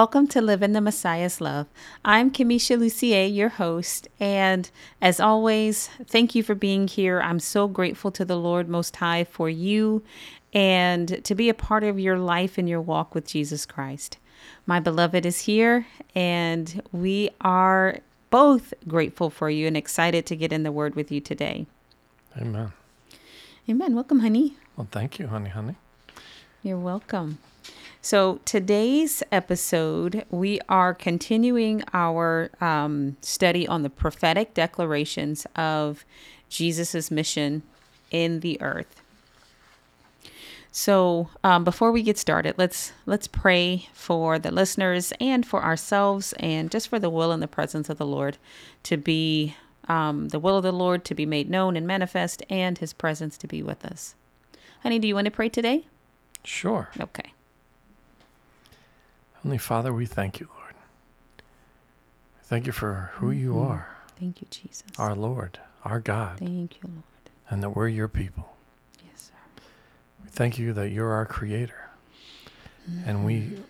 Welcome to Live in the Messiah's Love. I'm Kamisha Lucier, your host, and as always, thank you for being here. I'm so grateful to the Lord Most High for you and to be a part of your life and your walk with Jesus Christ. My beloved is here, and we are both grateful for you and excited to get in the Word with you today. Amen. Amen. Welcome, honey. Well, thank you, honey, honey. You're welcome. So, today's episode, we are continuing our um, study on the prophetic declarations of Jesus' mission in the earth. So, um, before we get started, let's let's pray for the listeners and for ourselves, and just for the will and the presence of the Lord to be um, the will of the Lord to be made known and manifest, and His presence to be with us. Honey, do you want to pray today? Sure. Okay. Heavenly Father, we thank you, Lord. Thank you for who you Mhm. are, Thank you, Jesus. our Lord, our God, Thank you, Lord. and that we're your people. Yes, sir. We thank you that you're our creator. And we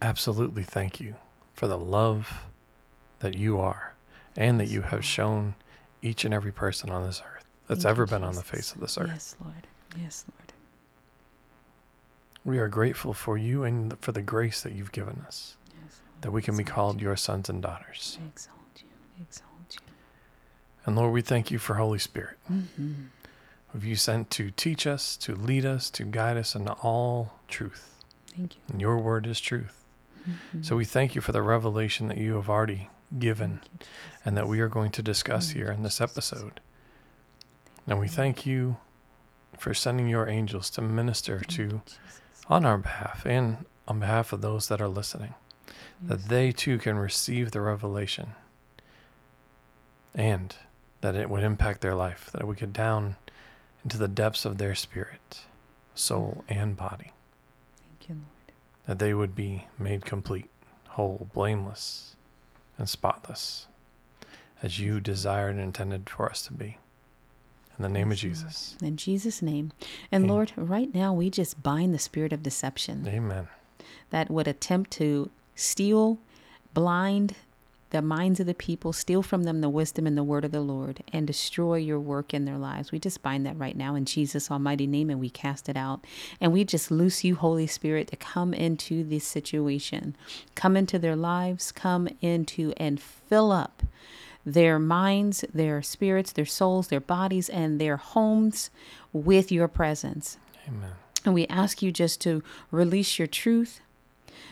absolutely thank you for the love that you are and that you have shown each and every person on this earth that's Thank you, ever been on the face of this earth. Yes, Lord. Yes, Lord. We are grateful for you and for the grace that you've given us, Yes, that we can be called you. your sons and daughters. Exalt you. Exalt you. And Lord, we thank you for Holy Spirit. Mm-hmm. who you sent to teach us, to lead us, to guide us into all truth. Thank you. And your word is truth. Mhm. So we thank you for the revelation that you have already given you, and that we are going to discuss Thank here in this episode. And we thank you for sending your angels to minister Thank to you. On our behalf and on behalf of those that are listening, that they too can receive the revelation and that it would impact their life, that it would get down into the depths of their spirit, soul, and body. Thank you, Lord. that they would be made complete, whole, blameless, and spotless, as you desired and intended for us to be. In the name of Jesus. In Jesus' name. And Amen. Lord, right now we just bind the spirit of deception Amen. that would attempt to steal, blind the minds of the people, steal from them the wisdom and the word of the Lord, and destroy your work in their lives. We just bind that right now in Jesus' almighty name and we cast it out. And we just loose you, Holy Spirit, to come into this situation, come into their lives, come into and fill up their minds, their spirits, their souls, their bodies, and their homes with your presence. Amen. And we ask you just to release your truth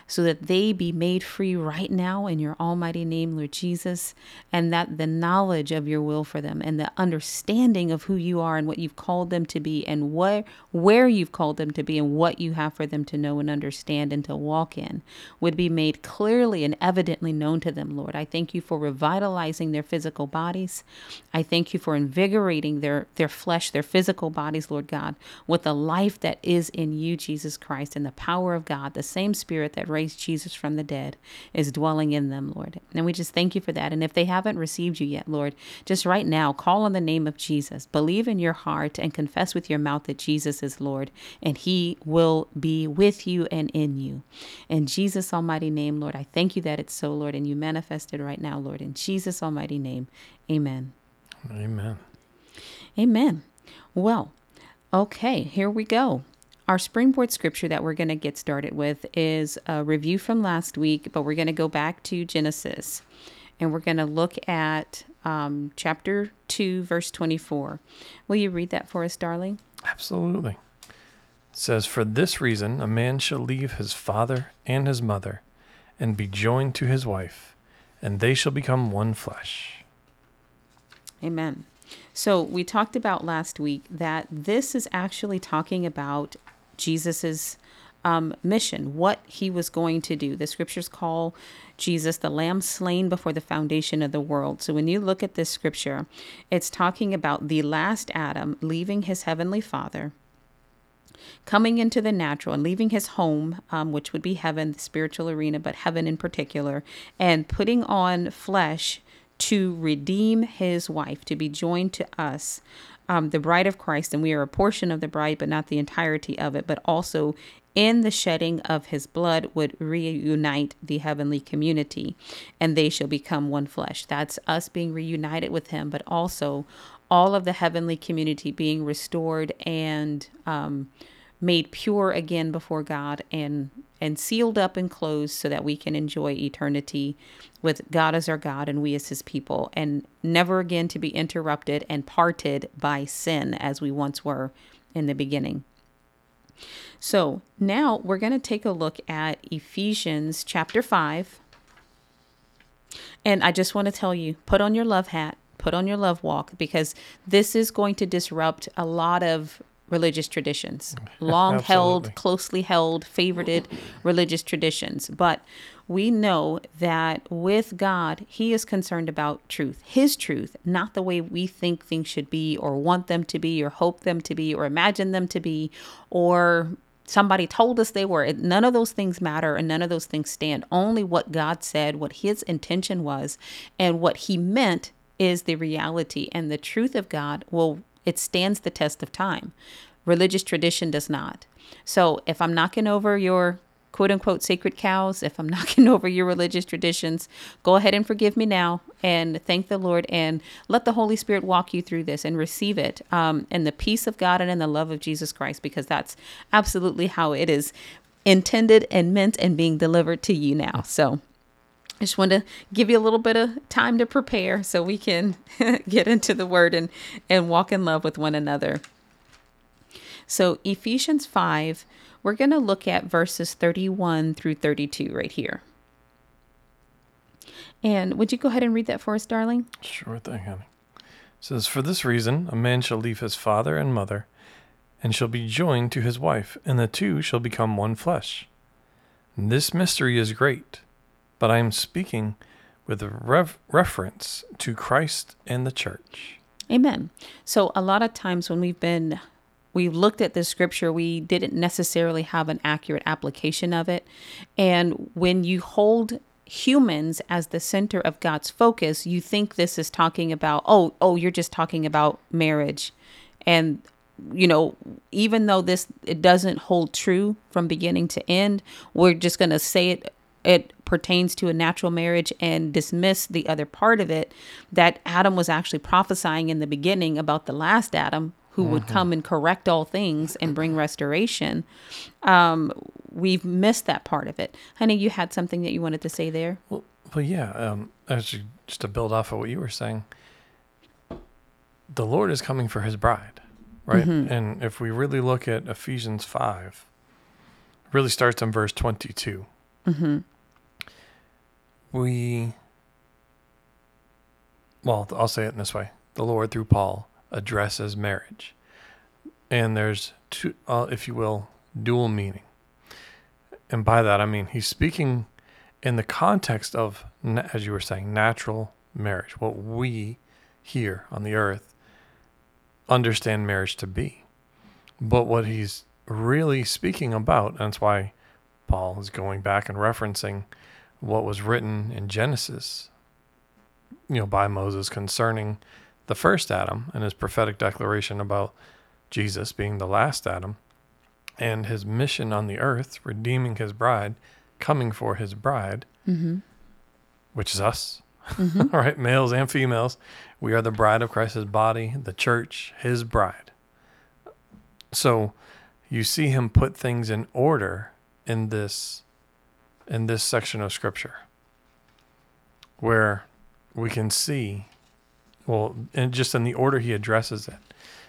so that they be made free right now in your almighty name, Lord Jesus, and that the knowledge of your will for them and the understanding of who you are and what you've called them to be and where where you've called them to be and what you have for them to know and understand and to walk in would be made clearly and evidently known to them, Lord. I thank you for revitalizing their physical bodies. I thank you for invigorating their their flesh, their physical bodies, Lord God, with the life that is in you, Jesus Christ, and the power of God, the same spirit that raised Jesus from the dead is dwelling in them, Lord. And we just thank you for that. And if they haven't received you yet, Lord, just right now, call on the name of Jesus. Believe in your heart and confess with your mouth that Jesus is Lord, and he will be with you and in you. In Jesus' almighty name, Lord, I thank you that it's so, Lord, and you manifested right now, Lord. In Jesus' almighty name, amen. Amen. Amen. Well, okay, here we go. Our springboard scripture that we're going to get started with is a review from last week, but we're going to go back to Genesis and we're going to look at um, chapter 2, verse 24. Will you read that for us, darling? Absolutely. It says, For this reason, a man shall leave his father and his mother and be joined to his wife, and they shall become one flesh. Amen. So we talked about last week that this is actually talking about Jesus's um, mission, what he was going to do. The scriptures call Jesus the lamb slain before the foundation of the world. So when you look at this scripture, it's talking about the last Adam leaving his heavenly father coming into the natural and leaving his home, um, which would be heaven, the spiritual arena, but heaven in particular, and putting on flesh to redeem his wife, to be joined to us. Um, the bride of Christ, and we are a portion of the bride, but not the entirety of it, but also in the shedding of his blood would reunite the heavenly community, and they shall become one flesh. That's us being reunited with him, but also all of the heavenly community being restored and um, made pure again before God and and sealed up and closed so that we can enjoy eternity with God as our God and we as his people and never again to be interrupted and parted by sin as we once were in the beginning. So, now we're going to take a look at Ephesians chapter 5. And I just want to tell you, put on your love hat put on your love walk because this is going to disrupt a lot of religious traditions, long held, closely held, favorited religious traditions. But we know that with God, He is concerned about truth, His truth, not the way we think things should be, or want them to be, or hope them to be, or imagine them to be, or somebody told us they were. None of those things matter and none of those things stand. Only what God said, what His intention was, and what He meant is the reality and the truth of God will it stands the test of time. Religious tradition does not. So if I'm knocking over your quote unquote sacred cows, if I'm knocking over your religious traditions, go ahead and forgive me now and thank the Lord and let the Holy Spirit walk you through this and receive it um, in the peace of God and in the love of Jesus Christ, because that's absolutely how it is intended and meant and being delivered to you now. So just want to give you a little bit of time to prepare so we can get into the word and, and walk in love with one another. So, Ephesians 5, we're going to look at verses 31 through 32 right here. And would you go ahead and read that for us, darling? Sure thing, honey. It says, For this reason, a man shall leave his father and mother, and shall be joined to his wife, and the two shall become one flesh. This mystery is great but I am speaking with rev- reference to Christ and the church. Amen. So, a lot of times when we've been we've looked at this scripture, we didn't necessarily have an accurate application of it. And when you hold humans as the center of God's focus, you think this is talking about, oh, oh, you're just talking about marriage. And you know, even though this it doesn't hold true from beginning to end, we're just going to say it it pertains to a natural marriage and dismiss the other part of it that Adam was actually prophesying in the beginning about the last Adam who mm-hmm. would come and correct all things and bring restoration. Um, we've missed that part of it. Honey, you had something that you wanted to say there? Well, well yeah. Um, actually, just to build off of what you were saying, the Lord is coming for his bride, right? Mm-hmm. And if we really look at Ephesians 5, really starts in verse 22. Mm-hmm we, well, I'll say it in this way the Lord, through Paul, addresses marriage. And there's, two, uh, if you will, dual meaning. And by that, I mean he's speaking in the context of, as you were saying, natural marriage, what we here on the earth understand marriage to be. But what he's really speaking about, and that's why Paul is going back and referencing what was written in Genesis, you know, by Moses concerning the first Adam and his prophetic declaration about Jesus being the last Adam and his mission on the earth, redeeming his bride, coming for his bride, mm-hmm. which is us, mm-hmm. right? Males and females. We are the bride of Christ's body, the church, his bride. So you see him put things in order in this in this section of scripture where we can see, well, and just in the order he addresses it,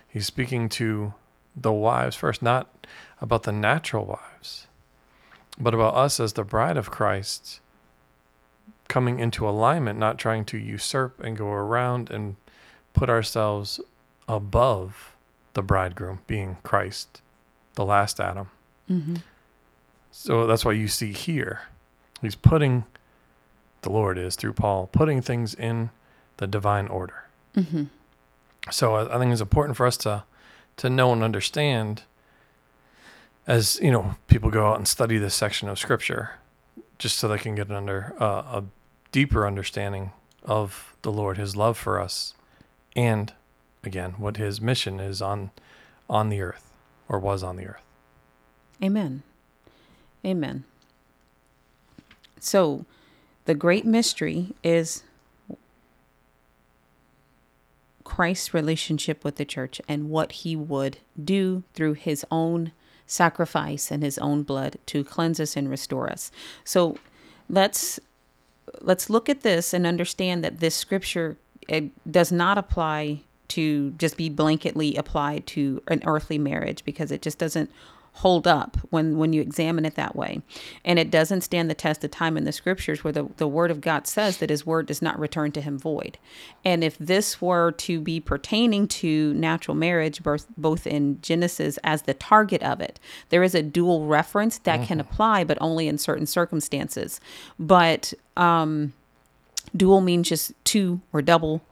he's speaking to the wives first, not about the natural wives, but about us as the bride of Christ coming into alignment, not trying to usurp and go around and put ourselves above the bridegroom, being Christ, the last Adam. Mm-hmm. So that's why you see here, he's putting, the Lord is through Paul, putting things in the divine order. Mm-hmm. So I, I think it's important for us to to know and understand as you know people go out and study this section of scripture just so they can get under uh, a deeper understanding of the lord his love for us and again what his mission is on on the earth or was on the earth. Amen. Amen. So, the great mystery is Christ's relationship with the church and what he would do through his own sacrifice and his own blood to cleanse us and restore us. So, let's let's look at this and understand that this scripture does not apply to just be blanketly applied to an earthly marriage because it just doesn't hold up when when you examine it that way. And it doesn't stand the test of time in the scriptures where the, the word of god says that his word does not return to him void. And if this were to be pertaining to natural marriage both, both in genesis as the target of it there is a dual reference that mm-hmm. can apply but only in certain circumstances. But um dual means just two or double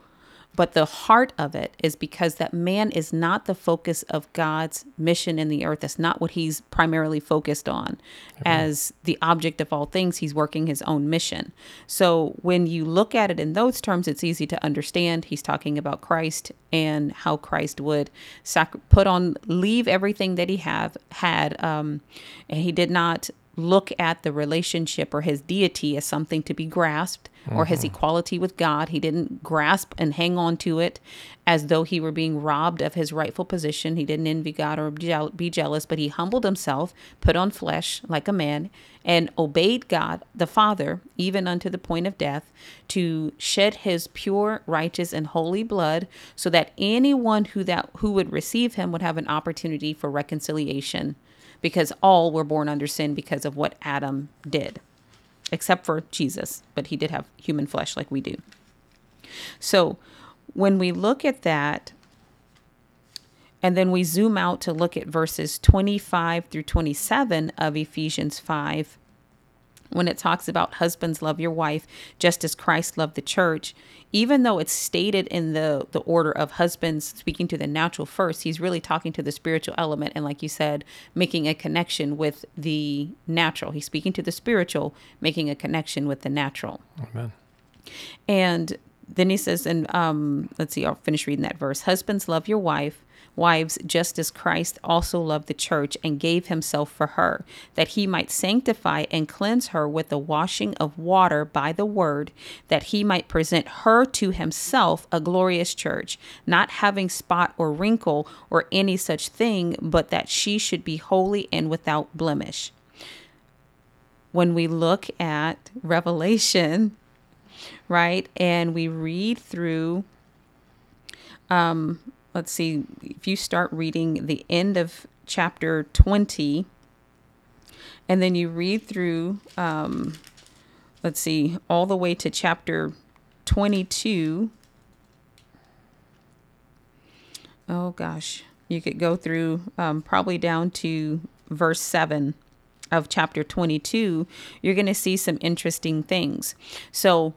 but the heart of it is because that man is not the focus of God's mission in the earth. That's not what he's primarily focused on as the object of all things. He's working his own mission. So when you look at it in those terms, it's easy to understand. He's talking about Christ and how Christ would sac- put on, leave everything that he have had. Um, and he did not look at the relationship or his deity as something to be grasped mm-hmm. or his mm-hmm. equality with God. He didn't grasp and hang on to it as though he were being robbed of his rightful position. He didn't envy God or be jealous, but he humbled himself, put on flesh like a man, and obeyed God the Father, even unto the point of death, to shed his pure, righteous, and holy blood, so that anyone who that who would receive him would have an opportunity for reconciliation because all were born under sin because of what Adam did, except for Jesus, but he did have human flesh like we do. So when we look at that, and then we zoom out to look at verses 25 through 27 of Ephesians 5, when it talks about husbands love your wife just as Christ loved the church, even though it's stated in the the order of husbands speaking to the natural first, he's really talking to the spiritual element and like you said, making a connection with the natural. He's speaking to the spiritual, making a connection with the natural. Amen. And then he says, and um, let's see, I'll finish reading that verse. Husbands, love your wife Wives, just as Christ also loved the church and gave himself for her, that he might sanctify and cleanse her with the washing of water by the word, that he might present her to himself a glorious church, not having spot or wrinkle or any such thing, but that she should be holy and without blemish. When we look at Revelation, right, and we read through um, let's see, if you start reading the end of chapter 20, and then you read through, um, let's see, all the way to chapter 22. Oh gosh, you could go through um, probably down to verse 7 of chapter 22. You're going to see some interesting things. So,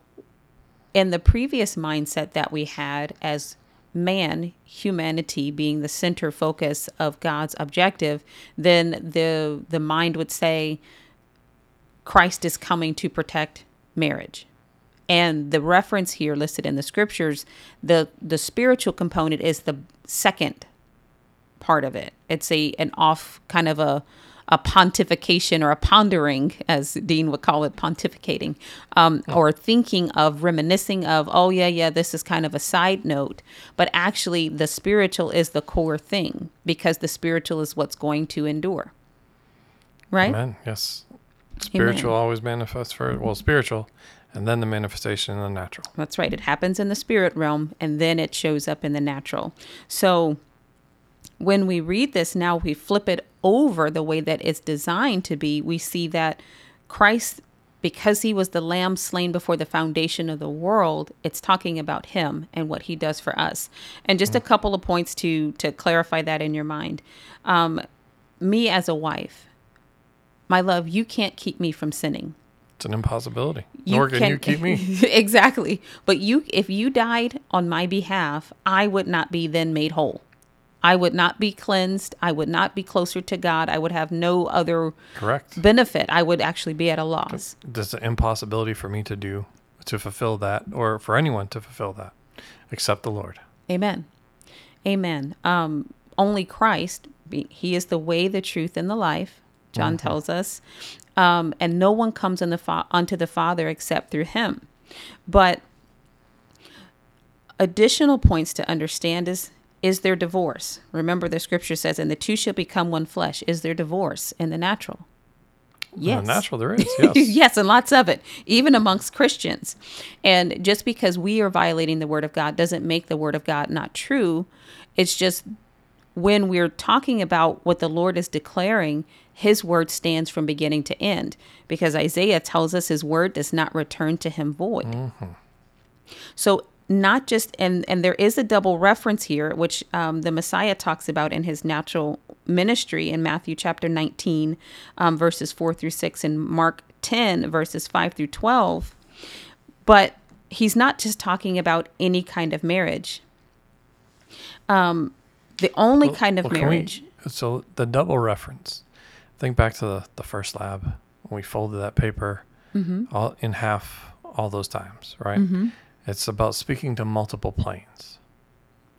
in the previous mindset that we had as man, humanity being the center focus of God's objective, then the the mind would say Christ is coming to protect marriage. And the reference here listed in the scriptures, the the spiritual component is the second part of it. It's a an off kind of a a pontification or a pondering, as Dean would call it, pontificating, um, or thinking of reminiscing of, oh, yeah, yeah, this is kind of a side note. But actually, the spiritual is the core thing because the spiritual is what's going to endure. Right? Amen. Yes. Spiritual Amen. always manifests for, well, spiritual and then the manifestation in the natural. That's right. It happens in the spirit realm and then it shows up in the natural. So, when we read this now, we flip it over the way that it's designed to be. We see that Christ, because he was the lamb slain before the foundation of the world, it's talking about him and what he does for us. And just a mm. couple of points to to clarify that in your mind. Um, me as a wife, my love, you can't keep me from sinning. It's an impossibility. You Nor can, can you keep me. exactly. But you if you died on my behalf, I would not be then made whole. I would not be cleansed. I would not be closer to God. I would have no other correct benefit. I would actually be at a loss. There's an impossibility for me to do to fulfill that, or for anyone to fulfill that, except the Lord. Amen. Amen. Um, only Christ, He is the way, the truth, and the life. John tells us, um, and no one comes the fa- unto the Father except through Him. But additional points to understand is is there divorce? Remember, the Scripture says, "And the two shall become one flesh." Is there divorce in the natural? Yes. In the natural, there is. Yes. yes, and lots of it, even amongst Christians. And just because we are violating the word of God doesn't make the word of God not true. It's just when we're talking about what the Lord is declaring, his word stands from beginning to end because Isaiah tells us his word does not return to him void. Mm-hmm. So not just and and there is a double reference here which um, the messiah talks about in his natural ministry in matthew chapter 19 um, verses 4 through 6 and mark 10 verses 5 through 12 but he's not just talking about any kind of marriage um, the only kind of Well, can we- marriage so the double reference. Think back to the, the first lab when we folded that paper Mm-hmm. all in half all those times, right? It's about speaking to multiple planes,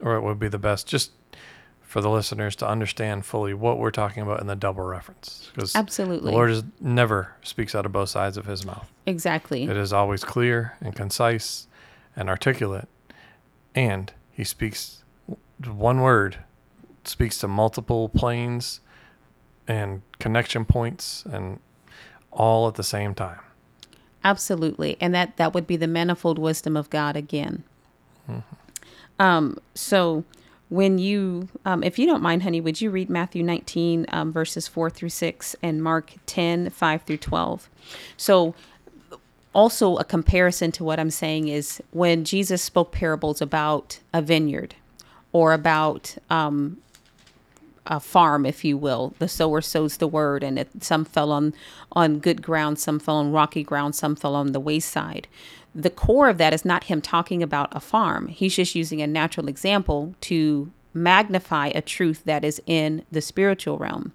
or it would be the best just for the listeners to understand fully what we're talking about in the double reference, because absolutely, the Lord is never speaks out of both sides of His mouth. exactly It is always clear and concise and articulate, and He speaks one word, speaks to multiple planes and connection points, and all at the same time. Absolutely. And that that would be the manifold wisdom of God again. Um, so when you, um, if you don't mind, honey, would you read Matthew 19, um, verses 4 through 6 and Mark 10, 5 through 12? So also a comparison to what I'm saying is when Jesus spoke parables about a vineyard or about um, a farm, if you will. The sower sows the word, and it, some fell on on good ground, some fell on rocky ground, some fell on the wayside. The core of that is not him talking about a farm. He's just using a natural example to magnify a truth that is in the spiritual realm.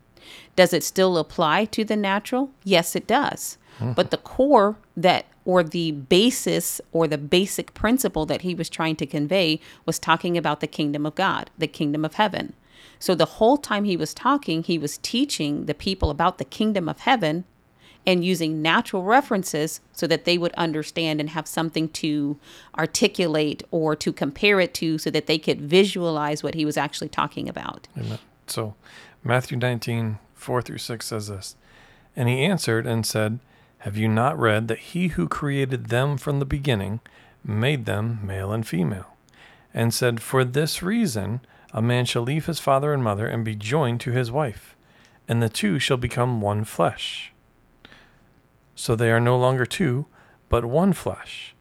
Does it still apply to the natural? Yes, it does. Hmm. But the core that, or the basis, or the basic principle that he was trying to convey was talking about the kingdom of God, the kingdom of heaven. So the whole time he was talking, he was teaching the people about the kingdom of heaven and using natural references so that they would understand and have something to articulate or to compare it to so that they could visualize what he was actually talking about. Amen. So Matthew 19, 4 through 6 says this And he answered and said, Have you not read that he who created them from the beginning made them male and female? And said, For this reason a man shall leave his father and mother and be joined to his wife, and the two shall become one flesh. So they are no longer two, but one flesh.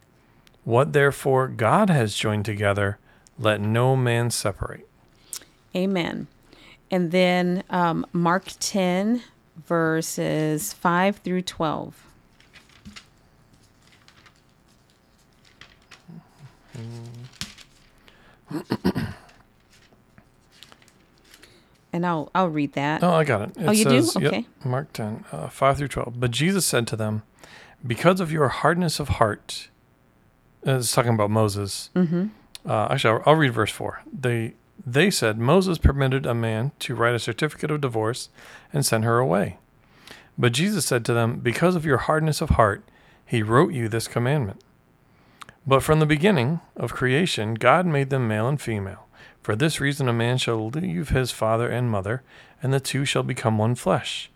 What therefore God has joined together, let no man separate. Amen. And then um, Mark 10, verses 5 through 12. And I'll I'll read that. Oh, I got it. it Oh, you do? says, yep, Okay. Mark 10, uh, 5 through 12. But Jesus said to them, Because of your hardness of heart, uh, it's talking about Moses. Mm-hmm. Uh, actually, I'll, I'll read verse 4. They, they said, Moses permitted a man to write a certificate of divorce and send her away. But Jesus said to them, Because of your hardness of heart, he wrote you this commandment. But from the beginning of creation, God made them male and female. For this reason, a man shall leave his father and mother, and the two shall become one flesh.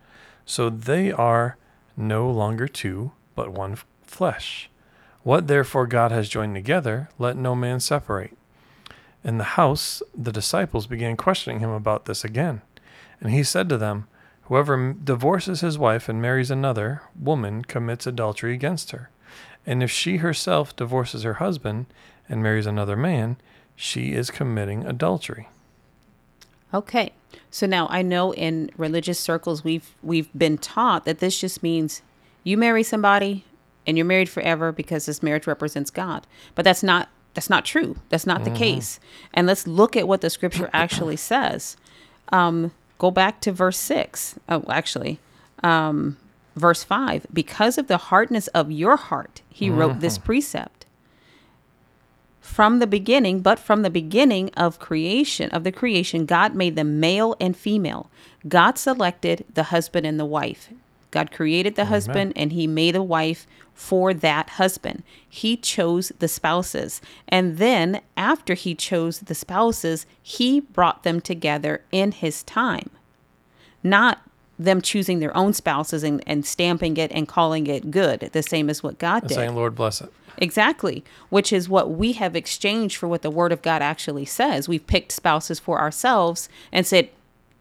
So they are no longer two, but one flesh. What therefore God has joined together, let no man separate. In the house, the disciples began questioning him about this again. And he said to them, Whoever divorces his wife and marries another woman commits adultery against her. And if she herself divorces her husband and marries another man, she is committing adultery. Okay. So now I know in religious circles we've we've been taught that this just means you marry somebody and you're married forever because this marriage represents God. But that's not that's not true. That's not the case. And let's look at what the scripture actually says. Um, go back to verse six. Oh, actually, um, verse five. Because of the hardness of your heart, he wrote this precept. From the beginning, but from the beginning of creation, of the creation, God made them male and female. God selected the husband and the wife. God created the husband and he made a wife for that husband. He chose the spouses. And then, after he chose the spouses, he brought them together in his time. Not them choosing their own spouses and, and stamping it and calling it good, the same as what God And did. saying, Lord bless it. Exactly, which is what we have exchanged for what the Word of God actually says. We've picked spouses for ourselves and said,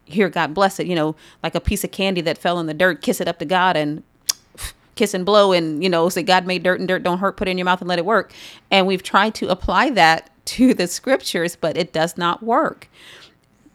Here, God bless it, you know, like a piece of candy that fell in the dirt, kiss it up to God and kiss and blow and, you know, say, God made dirt and dirt don't hurt, put it in your mouth and let it work. And we've tried to apply that to the scriptures, but it does not work.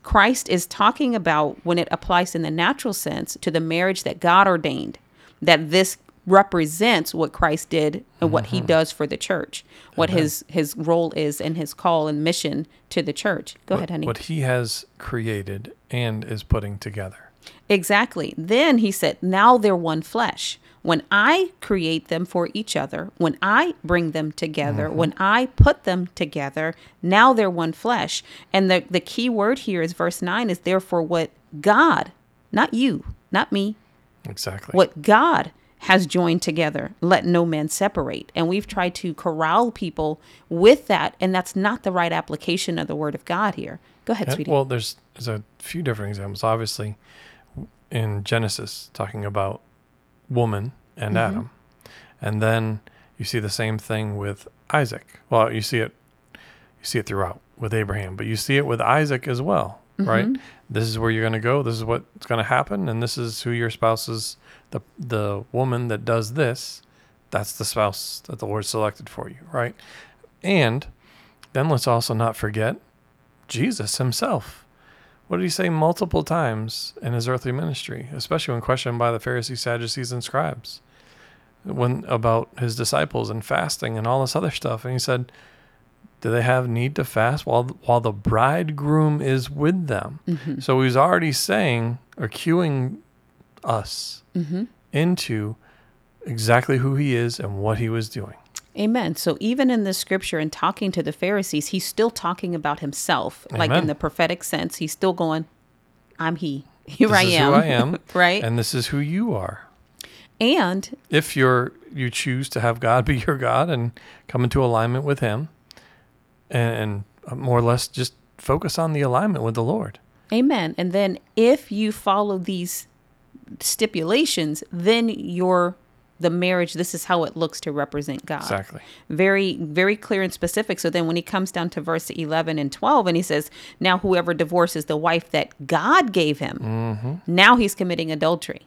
Christ is talking about when it applies in the natural sense to the marriage that God ordained, that this represents what Christ did and what he mm-hmm. does for the church, what his his role is and his call and mission to the church. Go what, ahead, honey. What he has created and is putting together. Exactly. Then he said, Now they're one flesh. When I create them for each other, when I bring them together, mm-hmm. when I put them together, now they're one flesh. And the, the key word here is verse 9 is therefore what God, not you, not me, Exactly. what God has joined together, let no man separate. And we've tried to corral people with that, and that's not the right application of the word of God here. Go ahead, And- sweetie. well, there's there's a few different examples. Obviously, in Genesis, talking about woman and Mhm. Adam, and then you see the same thing with Isaac. Well, you see it you see it throughout with Abraham, but you see it with Isaac as well, right? Mhm. This is where you're going to go. This is what's going to happen, and this is who your spouse is. The the woman that does this, that's the spouse that the Lord selected for you, right? And then let's also not forget Jesus himself. What did he say multiple times in his earthly ministry, especially when questioned by the Pharisees, Sadducees, and scribes, when about his disciples and fasting and all this other stuff? And he said, "Do they have need to fast while while the bridegroom is with them?" Mhm. So he's already saying or cueing us Mhm. into exactly who he is and what he was doing. Amen. So even in this scripture and talking to the Pharisees, he's still talking about himself, like in the prophetic sense. He's still going, "I'm he. Here This I is am." who I am, right? and this is who you are. and if you're you choose to have God be your God and come into alignment with Him, and, and more or less just focus on the alignment with the Lord. Amen. And then if you follow these stipulations, then your the marriage this is how it looks to represent God. Exactly. Very very clear and specific. So then when he comes down to verse 11 and 12 and he says, "Now whoever divorces the wife that God gave him, Mm-hmm. now he's committing adultery.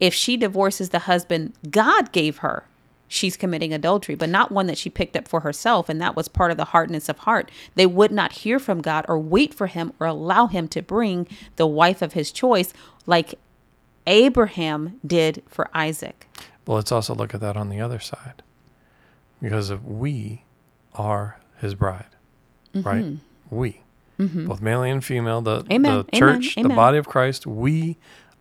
If she divorces the husband God gave her, she's committing adultery, but not one that she picked up for herself. And that was part of the hardness of heart. They would not hear from God or wait for him or allow him to bring the wife of his choice like Abraham did for Isaac. But let's also look at that on the other side, because if we are His bride, right? We, both male and female, the Mm-hmm. Amen. the Amen. church, the Amen. body of Christ, we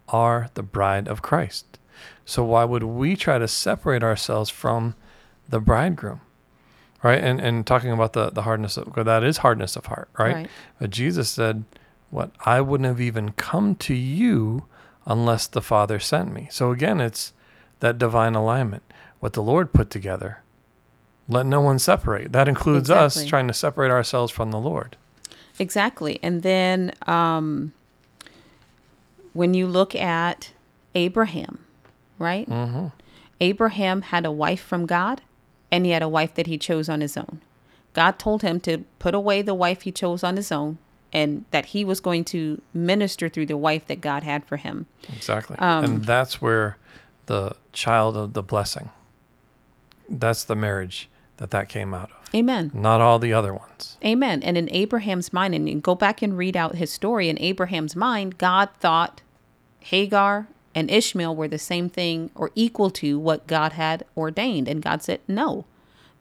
are the bride of Christ. So why would we try to separate ourselves from the bridegroom? Right? And and talking about the, the hardness of well, that is hardness of heart, right? Right. But Jesus said, What I wouldn't have even come to you unless the Father sent me. So again, it's that divine alignment. What the Lord put together. Let no one separate. That includes us trying to separate ourselves from the Lord. Exactly. And then um, when you look at Abraham, right? Mm-hmm. Abraham had a wife from God and he had a wife that he chose on his own. God told him to put away the wife he chose on his own and that he was going to minister through the wife that God had for him. Exactly. Um, and that's where the child of the blessing, that's the marriage that that came out of. Amen. Not all the other ones. Amen. And in Abraham's mind, and you go back and read out his story, in Abraham's mind, God thought Hagar and Ishmael were the same thing or equal to what God had ordained. And God said, no,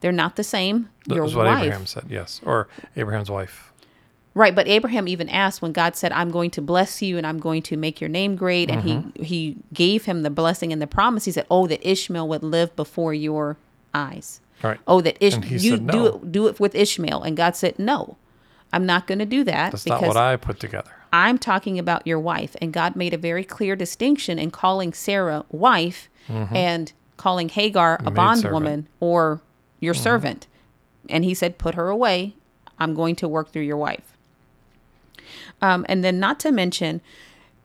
they're not the same. That Your was what wife. Abraham said, yes. Or Abraham's wife. Right, but Abraham even asked when God said, "I'm going to bless you and I'm going to make your name great," and Mm-hmm. he he gave him the blessing and the promise. He said, "Oh, that Ishmael would live before your eyes. Right. Oh, that Ish- And he you said do no. it do it with Ishmael, and God said no. I'm not going to do that That's because not what I put together. I'm talking about your wife. And God made a very clear distinction in calling Sarah wife and calling Hagar a bondwoman or your servant. And he said, Put her away. I'm going to work through your wife. Um, and then, not to mention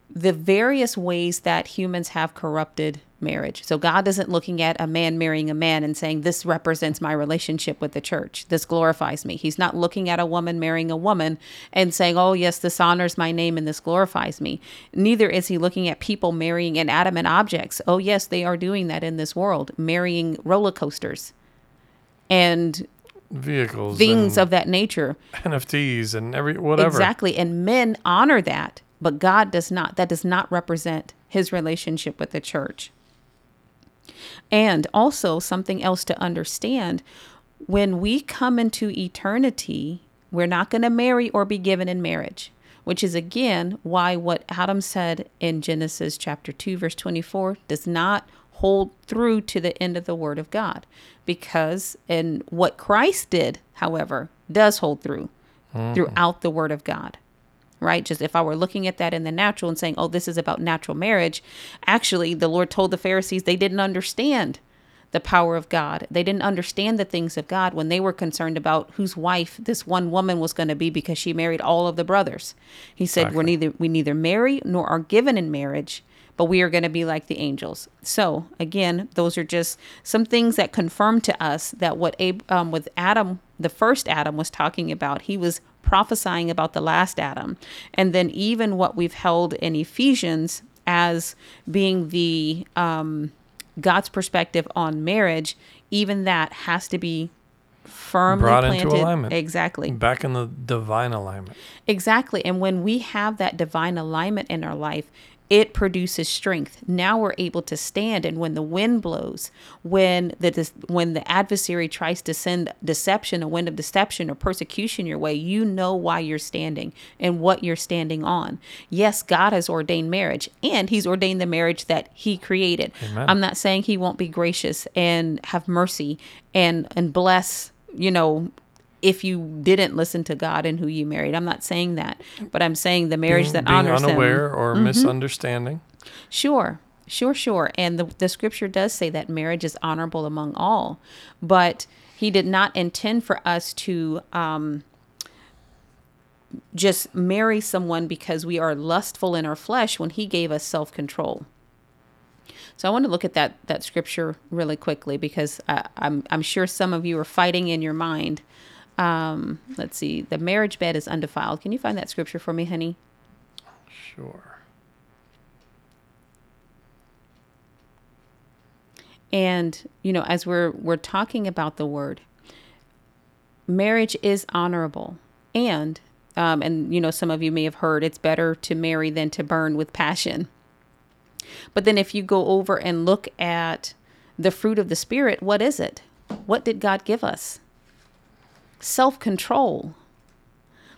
the various ways that humans have corrupted marriage. So, God isn't looking at a man marrying a man and saying, This represents my relationship with the church. This glorifies me. He's not looking at a woman marrying a woman and saying, Oh, yes, this honors my name and this glorifies me. Neither is he looking at people marrying inanimate objects. Oh, yes, they are doing that in this world, marrying roller coasters and Vehicles, things of that nature. NFTs, and every whatever. Exactly. And men honor that, but God does not. That does not represent his relationship with the church. And also, something else to understand when we come into eternity, we're not going to marry or be given in marriage, which is again why what Adam said in Genesis chapter 2, verse 24, does not hold through to the end of the word of God. Because, and what Christ did, however, does hold through mm. throughout the word of God right? Just if I were looking at that in the natural and saying, oh, this is about natural marriage, actually, the Lord told the Pharisees they didn't understand the power of God. They didn't understand the things of God when they were concerned about whose wife this one woman was going to be because she married all of the brothers. He said, "We're neither we neither marry nor are given in marriage." But we are going to be like the angels. So again, those are just some things that confirm to us that what Ab- um, with Adam, the first Adam, was talking about. He was prophesying about the last Adam. And then even what we've held in Ephesians as being the um, God's perspective on marriage, even that has to be firmly Brought into alignment. Exactly. Back in the divine alignment. Exactly. And when we have that divine alignment in our life, it produces strength. Now we're able to stand and when the wind blows, when the when the adversary tries to send deception, a wind of deception or persecution your way, you know why you're standing and what you're standing on. Yes, God has ordained marriage and he's ordained the marriage that he created. Amen. I'm not saying he won't be gracious and have mercy and and bless, you know, if you didn't listen to God and who you married. I'm not saying that, but I'm saying the marriage being, that being honors unaware him. Mm-hmm. or misunderstanding. Sure, sure, sure. And the, the scripture does say that marriage is honorable among all, but he did not intend for us to um, just marry someone because we are lustful in our flesh when he gave us self control. So I want to look at that that scripture really quickly because I, I'm I'm sure some of you are fighting in your mind. Um, let's see, the marriage bed is undefiled. Can you find that scripture for me, honey? Sure. And you know, as we're we're talking about the word, marriage is honorable, and um, and you know, some of you may have heard it's better to marry than to burn with passion. But then, if you go over and look at the fruit of the spirit, what is it? What did God give us? Self control.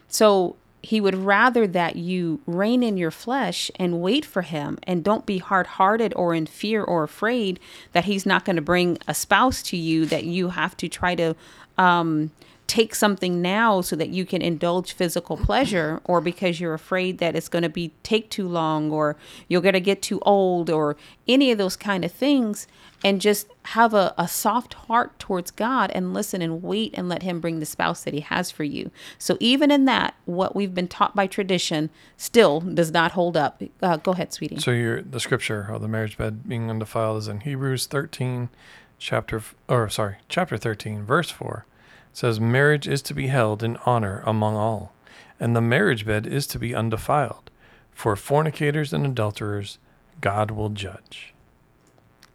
So he would rather that you rein in your flesh and wait for him and don't be hard hearted or in fear or afraid that he's not going to bring a spouse to you that you have to try to um, take something now so that you can indulge physical pleasure or because you're afraid that it's going to be take too long or you're going to get too old or any of those kind of things and just have a, a soft heart towards God and listen and wait and let Him bring the spouse that He has for you. So, even in that, what we've been taught by tradition still does not hold up. Uh, go ahead, sweetie. So your the scripture of the marriage bed being undefiled is in Hebrews 13, chapter or sorry, chapter 13, verse 4. It says marriage is to be held in honor among all, and the marriage bed is to be undefiled. For fornicators and adulterers, God will judge.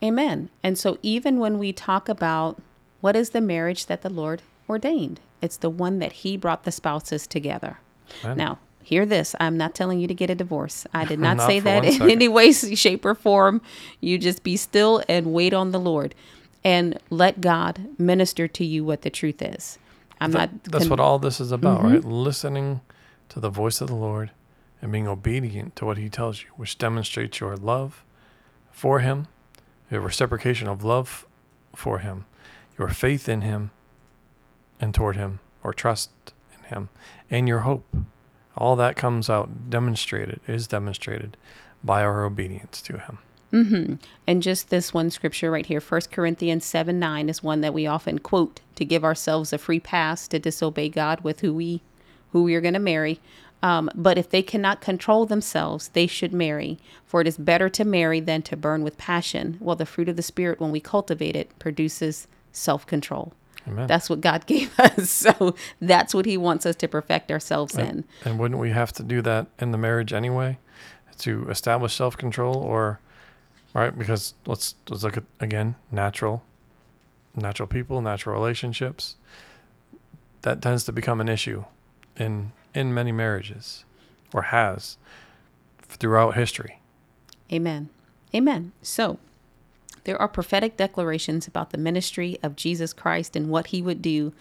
Amen. And so, even when we talk about what is the marriage that the Lord ordained, it's the one that He brought the spouses together. Amen. Now, hear this. I'm not telling you to get a divorce. I did not, Not say that in second. any way, shape, or form. You just be still and wait on the Lord and let God minister to you what the truth is. I'm Th- not. That's con- what all this is about, mm-hmm. right? Listening to the voice of the Lord and being obedient to what He tells you, which demonstrates your love for Him, your reciprocation of love for Him, your faith in Him and toward Him, or trust in Him, and your hope. All that comes out demonstrated, is demonstrated by our obedience to Him. Mm-hmm. And just this one scripture right here, 1 Corinthians 7 9, is one that we often quote to give ourselves a free pass to disobey God with who we who we are going to marry. Um, but if they cannot control themselves, they should marry. For it is better to marry than to burn with passion. Well, the fruit of the Spirit, when we cultivate it, produces self control. Amen. That's what God gave us. So that's what He wants us to perfect ourselves and, in. And wouldn't we have to do that in the marriage anyway to establish self control or, right? Because let's, let's look at, again, natural, natural people, natural relationships. That tends to become an issue in in many marriages or has throughout history. Amen. Amen. So, there are prophetic declarations about the ministry of Jesus Christ and what he would do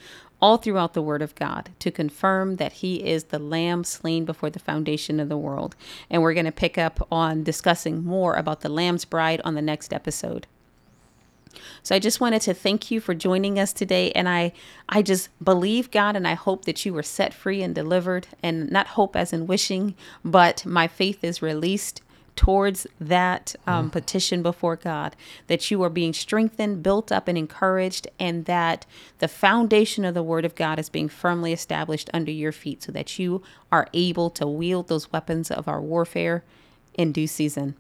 all throughout the Word of God to confirm that he is the Lamb slain before the foundation of the world. And we're going to pick up on discussing more about the Lamb's bride on the next episode. So I just wanted to thank you for joining us today and I I just believe God and I hope that you were set free and delivered and not hope as in wishing but my faith is released towards that um, mm. petition before God, that you are being strengthened, built up, and encouraged, and that the foundation of the Word of God is being firmly established under your feet so that you are able to wield those weapons of our warfare in due season.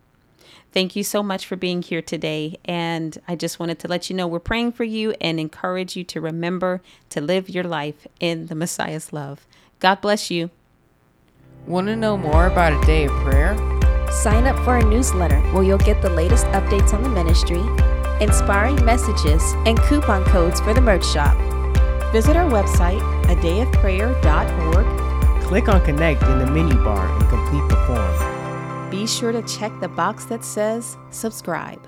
Thank you so much for being here today. And I just wanted to let you know we're praying for you and encourage you to remember to live your life in the Messiah's love. God bless you. Want to know more about a day of prayer? Sign up for our newsletter where you'll get the latest updates on the ministry, inspiring messages, and coupon codes for the merch shop. Visit our website, adayofprayer.org. Click on Connect in the menu bar and complete the form. Be sure to check the box that says subscribe.